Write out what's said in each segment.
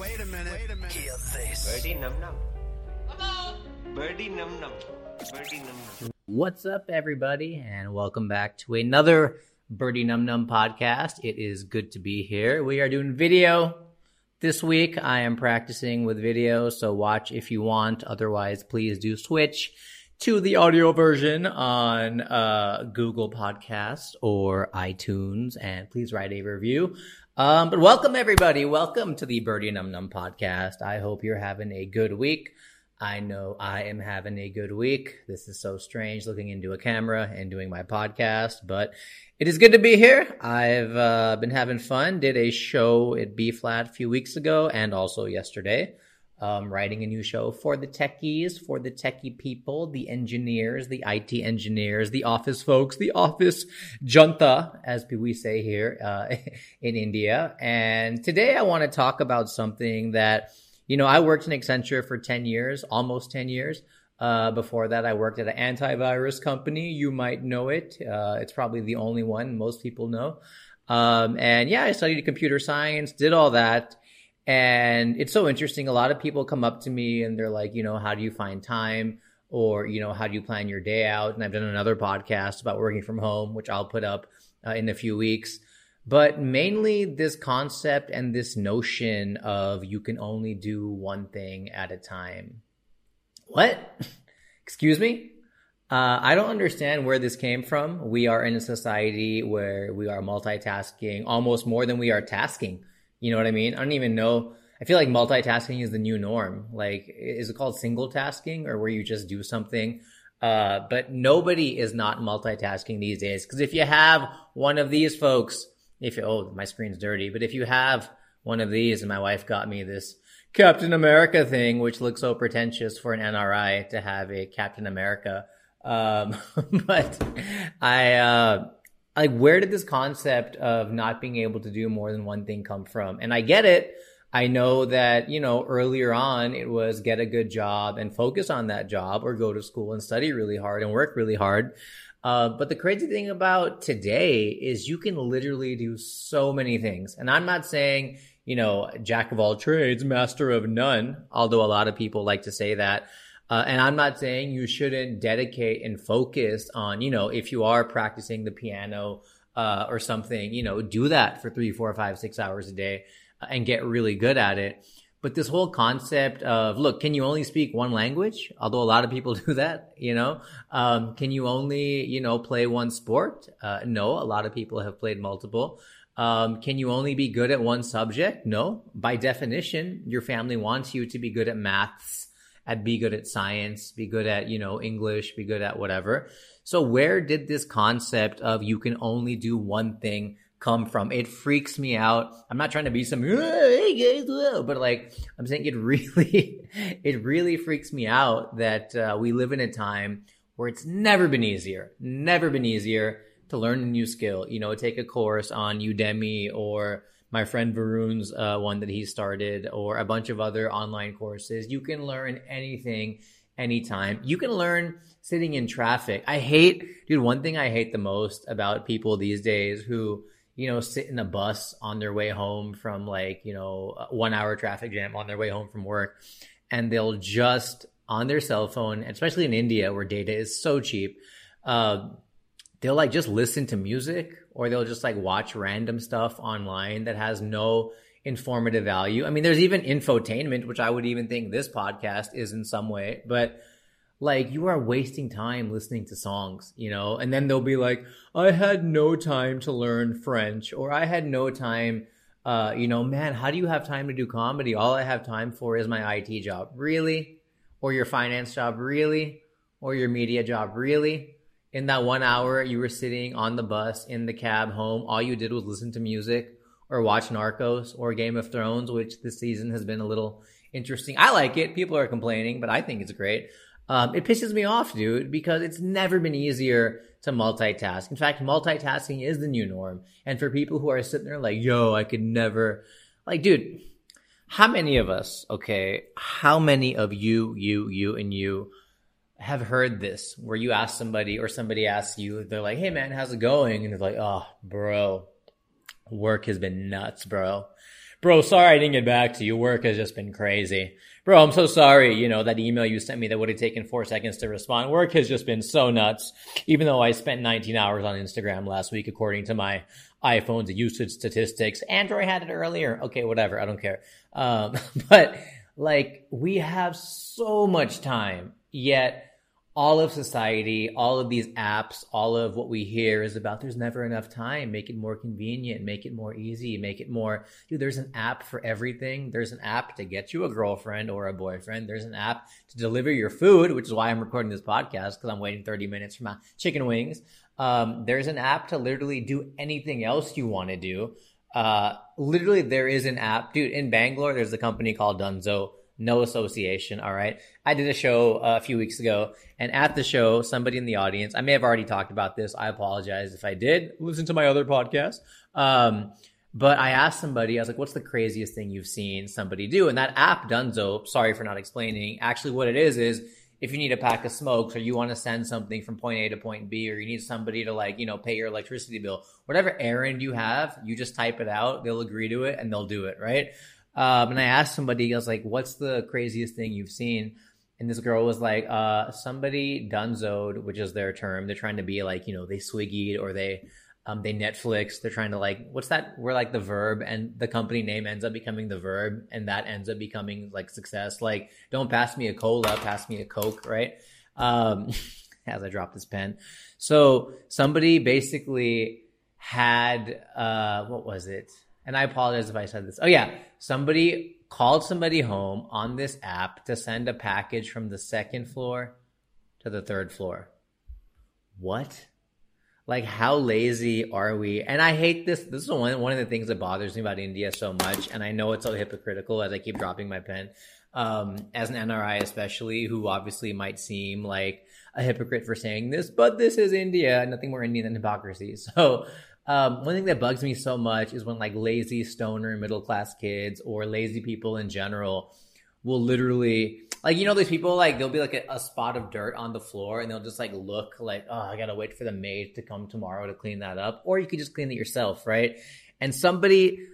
Wait a minute. Wait a minute. Hear this. Birdy num num. Birdy num num. Birdy num num. What's up, everybody, and welcome back to another Birdy Num Num podcast. It is good to be here. We are doing video this week. I am practicing with video, so watch if you want. Otherwise, please do switch to the audio version on uh, Google Podcast or iTunes, and please write a review. Um, but welcome, everybody. Welcome to the Birdy Num Num podcast. I hope you're having a good week. I know I am having a good week. This is so strange looking into a camera and doing my podcast, but it is good to be here. I've uh, been having fun. Did a show at B Flat a few weeks ago and also yesterday. Um, writing a new show for the techies, for the techie people, the engineers, the IT engineers, the office folks, the office junta, as we say here uh, in India. And today I want to talk about something that you know, I worked in Accenture for 10 years, almost 10 years. Uh, before that, I worked at an antivirus company. You might know it. Uh, it's probably the only one most people know. Um, and yeah, I studied computer science, did all that. And it's so interesting. A lot of people come up to me and they're like, you know, how do you find time? Or, you know, how do you plan your day out? And I've done another podcast about working from home, which I'll put up uh, in a few weeks but mainly this concept and this notion of you can only do one thing at a time. What? Excuse me? Uh, I don't understand where this came from. We are in a society where we are multitasking almost more than we are tasking. You know what I mean? I don't even know. I feel like multitasking is the new norm. Like, is it called single tasking or where you just do something? Uh, but nobody is not multitasking these days. Cause if you have one of these folks if you, oh, my screen's dirty, but if you have one of these, and my wife got me this Captain America thing, which looks so pretentious for an NRI to have a Captain America. Um, but I, uh, like, where did this concept of not being able to do more than one thing come from? And I get it. I know that, you know, earlier on it was get a good job and focus on that job or go to school and study really hard and work really hard. Uh, but the crazy thing about today is you can literally do so many things. And I'm not saying, you know, jack of all trades, master of none, although a lot of people like to say that. Uh, and I'm not saying you shouldn't dedicate and focus on, you know, if you are practicing the piano uh, or something, you know, do that for three, four, five, six hours a day uh, and get really good at it. But this whole concept of, look, can you only speak one language? Although a lot of people do that, you know, um, can you only, you know, play one sport? Uh, no, a lot of people have played multiple. Um, can you only be good at one subject? No. By definition, your family wants you to be good at maths, be good at science, be good at, you know, English, be good at whatever. So where did this concept of you can only do one thing come from. It freaks me out. I'm not trying to be some, hey guys, but like, I'm saying it really, it really freaks me out that uh, we live in a time where it's never been easier, never been easier to learn a new skill. You know, take a course on Udemy or my friend Varun's uh, one that he started or a bunch of other online courses. You can learn anything anytime. You can learn sitting in traffic. I hate, dude, one thing I hate the most about people these days who you know, sit in a bus on their way home from like, you know, one hour traffic jam on their way home from work. And they'll just on their cell phone, especially in India where data is so cheap, uh, they'll like just listen to music or they'll just like watch random stuff online that has no informative value. I mean, there's even infotainment, which I would even think this podcast is in some way, but like you are wasting time listening to songs, you know, and then they'll be like, I had no time to learn French or I had no time, uh, you know, man, how do you have time to do comedy? All I have time for is my IT job. Really? Or your finance job? Really? Or your media job? Really? In that one hour you were sitting on the bus, in the cab home, all you did was listen to music or watch Narcos or Game of Thrones, which this season has been a little interesting. I like it. People are complaining, but I think it's great. Um, it pisses me off, dude, because it's never been easier to multitask. In fact, multitasking is the new norm. And for people who are sitting there like, yo, I could never, like, dude, how many of us, okay, how many of you, you, you, and you have heard this where you ask somebody or somebody asks you, they're like, hey man, how's it going? And they're like, oh, bro, work has been nuts, bro. Bro, sorry I didn't get back to you. Work has just been crazy. Bro, I'm so sorry. You know, that email you sent me that would have taken four seconds to respond. Work has just been so nuts. Even though I spent 19 hours on Instagram last week, according to my iPhone's usage statistics. Android had it earlier. Okay, whatever. I don't care. Um, but like, we have so much time, yet all of society, all of these apps, all of what we hear is about there's never enough time. Make it more convenient, make it more easy, make it more. Dude, there's an app for everything. There's an app to get you a girlfriend or a boyfriend. There's an app to deliver your food, which is why I'm recording this podcast because I'm waiting 30 minutes for my chicken wings. Um, there's an app to literally do anything else you want to do. Uh, literally, there is an app, dude. In Bangalore, there's a company called Dunzo no association. All right. I did a show uh, a few weeks ago, and at the show, somebody in the audience, I may have already talked about this. I apologize if I did. Listen to my other podcast. Um, but I asked somebody, I was like, what's the craziest thing you've seen somebody do? And that app, Dunzo, sorry for not explaining, actually what it is is if you need a pack of smokes or you want to send something from point A to point B or you need somebody to like, you know, pay your electricity bill, whatever errand you have, you just type it out, they'll agree to it and they'll do it, right? Um, and I asked somebody, I was like, what's the craziest thing you've seen? And this girl was like, uh, somebody dunzoed, which is their term. They're trying to be like, you know, they swiggied or they, um, they Netflix. They're trying to like, what's that? We're like the verb and the company name ends up becoming the verb and that ends up becoming like success. Like, don't pass me a cola, pass me a Coke, right? Um, as I drop this pen. So somebody basically had, uh, what was it? And I apologize if I said this. Oh yeah, somebody called somebody home on this app to send a package from the second floor to the third floor. What? Like how lazy are we? And I hate this. This is one one of the things that bothers me about India so much. And I know it's so hypocritical as I keep dropping my pen. Um, as an NRI, especially, who obviously might seem like a hypocrite for saying this, but this is India. Nothing more Indian than hypocrisy. So um, one thing that bugs me so much is when like lazy stoner middle class kids or lazy people in general will literally like you know these people like there'll be like a, a, spot of dirt on the floor and they'll just like look like oh I gotta wait for the maid to come tomorrow to clean that up. Or you could just clean it yourself right? And somebody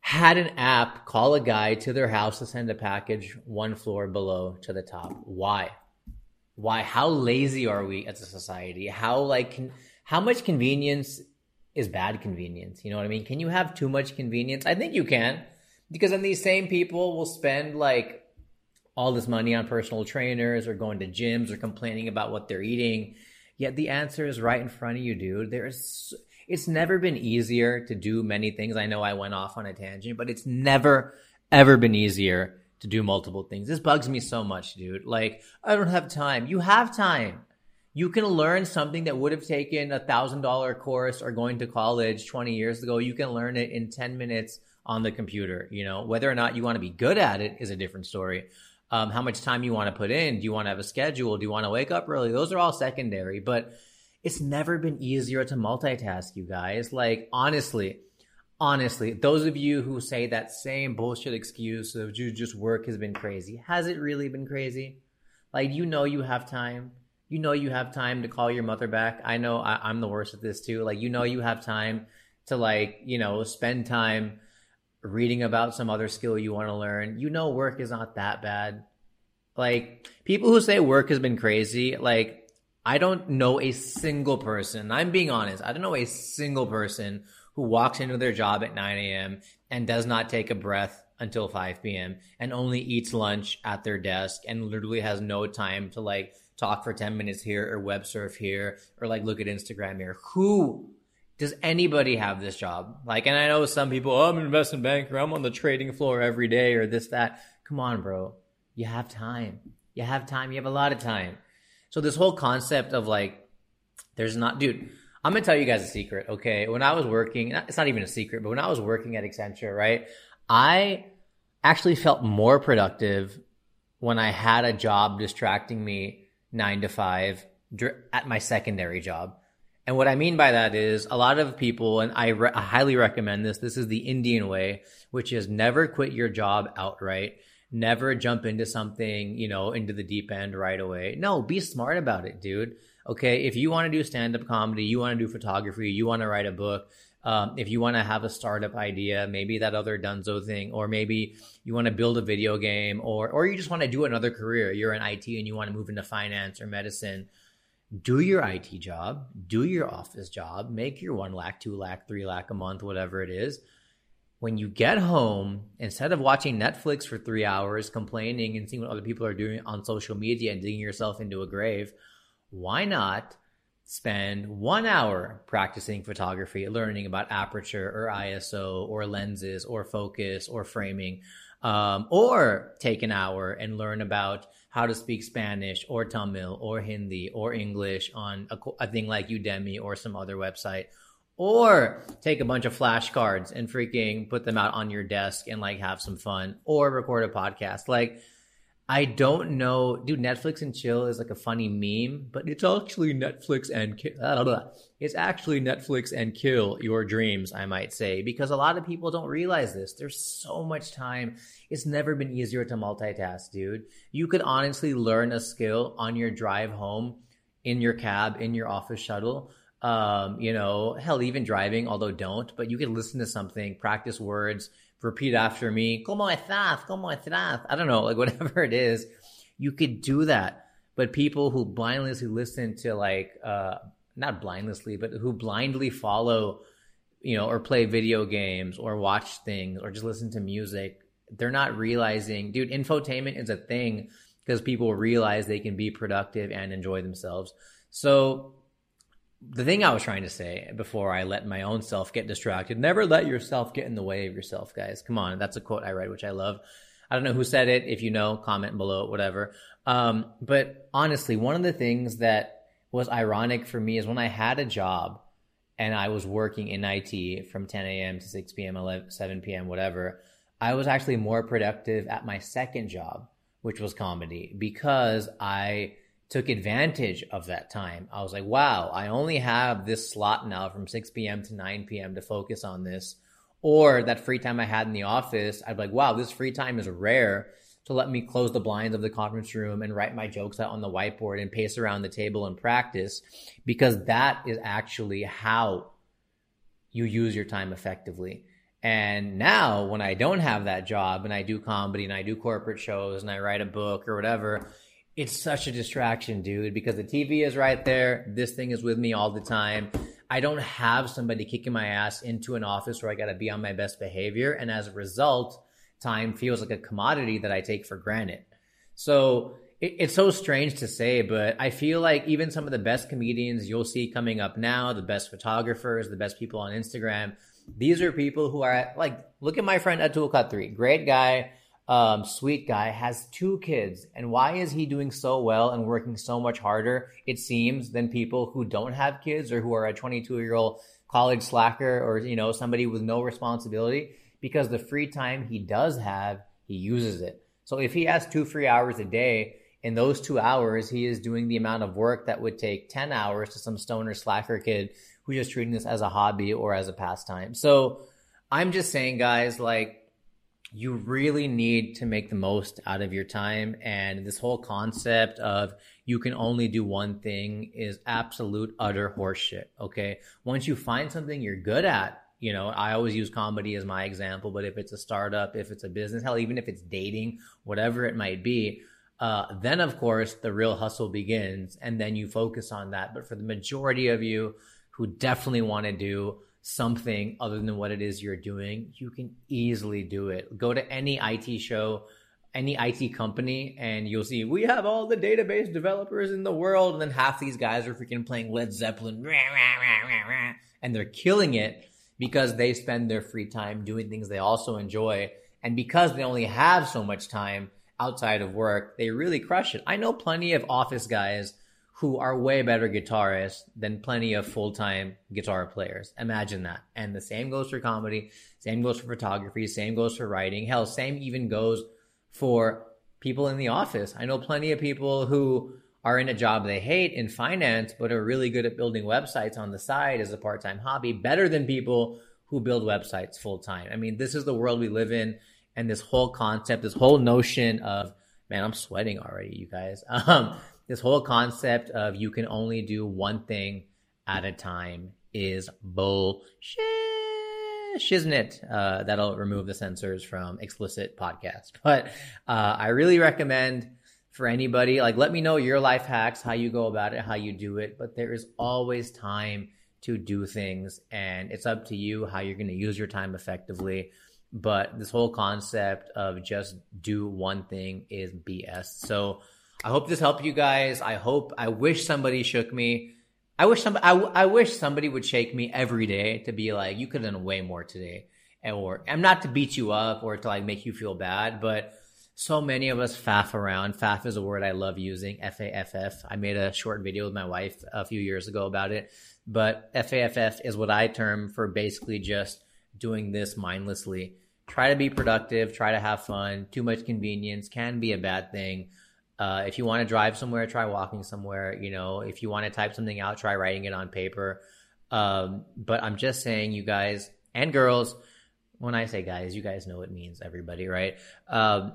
had an app call a guy to their house to send a package one floor below to the top. Why? Why? How lazy are we as a society? How like can, how much convenience is bad convenience. You know what I mean? Can you have too much convenience? I think you can. Because then these same people will spend like all this money on personal trainers or going to gyms or complaining about what they're eating. Yet the answer is right in front of you, dude. There's it's never been easier to do many things. I know I went off on a tangent, but it's never ever been easier to do multiple things. This bugs me so much, dude. Like, I don't have time. You have time you can learn something that would have taken a thousand dollar course or going to college 20 years ago. You can learn it in 10 minutes on the computer. You know, whether or not you want to be good at it is a different story. Um, how much time you want to put in? Do you want to have a schedule? Do you want to wake up early? Those are all secondary, but it's never been easier to multitask, you guys. Like, honestly, honestly, those of you who say that same bullshit excuse of just work has been crazy, has it really been crazy? Like, you know, you have time you know you have time to call your mother back. I know I, am the worst at this too. Like you know you have time to like you know spend time reading about some other skill you want to learn. You know work is not that bad. Like people who say work has been crazy, like I don't know a single person. I'm being honest. I don't know a single person who walks into their job at 9 a.m. and does not take a breath until 5 p.m. and only eats lunch at their desk and literally has no time to like talk for 10 minutes here or web surf here or like look at Instagram here. Who does anybody have this job? Like, and I know some people, oh, I'm an investment banker. I'm on the trading floor every day or this, that. Come on, bro. You have time. You have time. You have a lot of time. So this whole concept of like, there's not, dude, I'm to tell you guys a secret. Okay. When I was working, it's not even a secret, but when I was working at Accenture, right? I actually felt more productive when I had a job distracting me nine to five at my secondary job. And what I mean by that is a lot of people, and I, re- I, highly recommend this. This is the Indian way, which is never quit your job outright. Never jump into something, you know, into the deep end right away. No, be smart about it, dude. Okay. If you want to do stand up comedy, you want to do photography, you want to write a book, Um, if you want to have a startup idea, maybe that other Dunzo thing, or maybe you want to build a video game, or or you just want to do another career. You're in IT and you want to move into finance or medicine. Do your IT job, do your office job, make your one lakh, two lakh, three lakh a month, whatever it is. When you get home, instead of watching Netflix for three hours, complaining and seeing what other people are doing on social media and digging yourself into a grave, why not? Spend one hour practicing photography, learning about aperture or ISO or lenses or focus or framing, um, or take an hour and learn about how to speak Spanish or Tamil or Hindi or English on a, a thing like Udemy or some other website. Or take a bunch of flashcards and freaking put them out on your desk and like have some fun or record a podcast. Like, I don't know, dude. Netflix and chill is like a funny meme, but it's actually Netflix and ki- it's actually Netflix and kill your dreams, I might say, because a lot of people don't realize this. There's so much time. It's never been easier to multitask, dude. You could honestly learn a skill on your drive home, in your cab, in your office shuttle. Um, you know, hell, even driving, although don't, but you could listen to something, practice words repeat after me, como estás, como estás. I don't know, like whatever it is, you could do that. But people who blindlessly listen to like, uh, not blindlessly, but who blindly follow, you know, or play video games or watch things or just listen to music, they're not realizing, dude, infotainment is a thing because people realize they can be productive and enjoy themselves. So the thing I was trying to say before I let my own self get distracted, never let yourself get in the way of yourself, guys. Come on. That's a quote I read, which I love. I don't know who said it. If you know, comment below, whatever. Um, but honestly, one of the things that was ironic for me is when I had a job and I was working in IT from 10 a.m. to 6 p.m., 11, 7 p.m., whatever, I was actually more productive at my second job, which was comedy, because I took advantage of that time. I was like, wow, I only have this slot now from 6 p.m. to 9 p.m. to focus on this. Or that free time I had in the office, I'd be like, wow, this free time is rare to let me close the blinds of the conference room and write my jokes out on the whiteboard and pace around the table and practice because that is actually how you use your time effectively. And now when I don't have that job and I do comedy and I do corporate shows and I write a book or whatever, it's such a distraction, dude, because the TV is right there. This thing is with me all the time. I don't have somebody kicking my ass into an office where I got to be on my best behavior. And as a result, time feels like a commodity that I take for granted. So it, it's so strange to say, but I feel like even some of the best comedians you'll see coming up now, the best photographers, the best people on Instagram, these are people who are like, look at my friend Atul Khatri, great guy um, sweet guy, has two kids. And why is he doing so well and working so much harder, it seems, than people who don't have kids or who are a 22 year old college slacker or, you know, somebody with no responsibility? Because the free time he does have, he uses it. So if he has two free hours a day, in those two hours, he is doing the amount of work that would take 10 hours to some stoner slacker kid who's just treating this as a hobby or as a pastime. So I'm just saying, guys, like, you really need to make the most out of your time. And this whole concept of you can only do one thing is absolute utter horseshit. Okay. Once you find something you're good at, you know, I always use comedy as my example, but if it's a startup, if it's a business, hell, even if it's dating, whatever it might be, uh, then of course the real hustle begins and then you focus on that. But for the majority of you who definitely want to do something other than what it is you're doing, you can easily do it. Go to any IT show, any IT company, and you'll see we have all the database developers in the world. And then half these guys are freaking playing Led Zeppelin, and they're killing it because they spend their free time doing things they also enjoy. And because they only have so much time outside of work, they really crush it. I know plenty of office guys who are way better guitarists than plenty of full-time guitar players. Imagine that. And the same goes for comedy, same goes for photography, same goes for writing. Hell, same even goes for people in the office. I know plenty of people who are in a job they hate in finance, but are really good at building websites on the side as a part-time hobby, better than people who build websites full-time. I mean, this is the world we live in. And this whole concept, this whole notion of, man, I'm sweating already, you guys. Um, this whole concept of you can only do one thing at a time is bullshit. eh, shiznit uh, that'll remove the censors from explicit podcast. But uh, I really recommend for anybody, like, let me know your life hacks, how you go about it, how you do it. But there is always time to do things, and it's up to you how you're going to use your time effectively. But this whole concept of just do one thing is BS. So I hope this helped you guys. I hope, I wish somebody shook me. I wish somebody, I, I wish somebody would shake me every day to be like, you could have done way more today. And, or I'm not to beat you up or to like make you feel bad, but so many of us faff around. Faff is a word I love using. F A F F. I made a short video with my wife a few years ago about it, but F A F F is what I term for basically just doing this mindlessly. Try to be productive. Try to have fun. Too much convenience can be a bad thing. Uh, if you want to drive somewhere, try walking somewhere. You know, if you want to type something out, try writing it on paper. Um, but I'm just saying, you guys and girls, when I say guys, you guys know what it means, everybody, right? Um,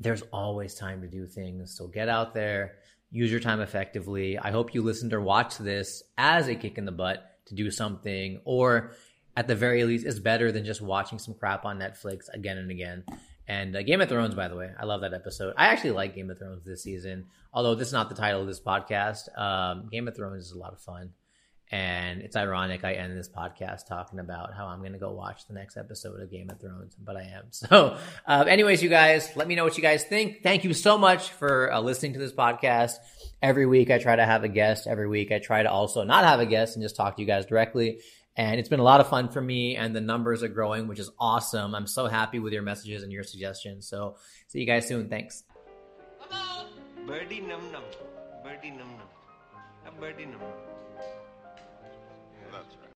there's always time to do things. So get out there, use your time effectively. I hope you listened or watched this as a kick in the butt to do something, or at the very least, it's better than just watching some crap on Netflix again and again. And uh, Game of Thrones, by the way, I love that episode. I actually like Game of Thrones this season, although this is not the title of this podcast. Um, Game of Thrones is a lot of fun. And it's ironic I end this podcast talking about how I'm going to go watch the next episode of Game of Thrones, but I am. So, uh, anyways, you guys, let me know what you guys think. Thank you so much for uh, listening to this podcast. Every week I try to have a guest. Every week I try to also not have a guest and just talk to you guys directly. And it's been a lot of fun for me, and the numbers are growing, which is awesome. I'm so happy with your messages and your suggestions. So, see you guys soon. Thanks. Birdy num num. Birdy num num. A birdy num num. That's right.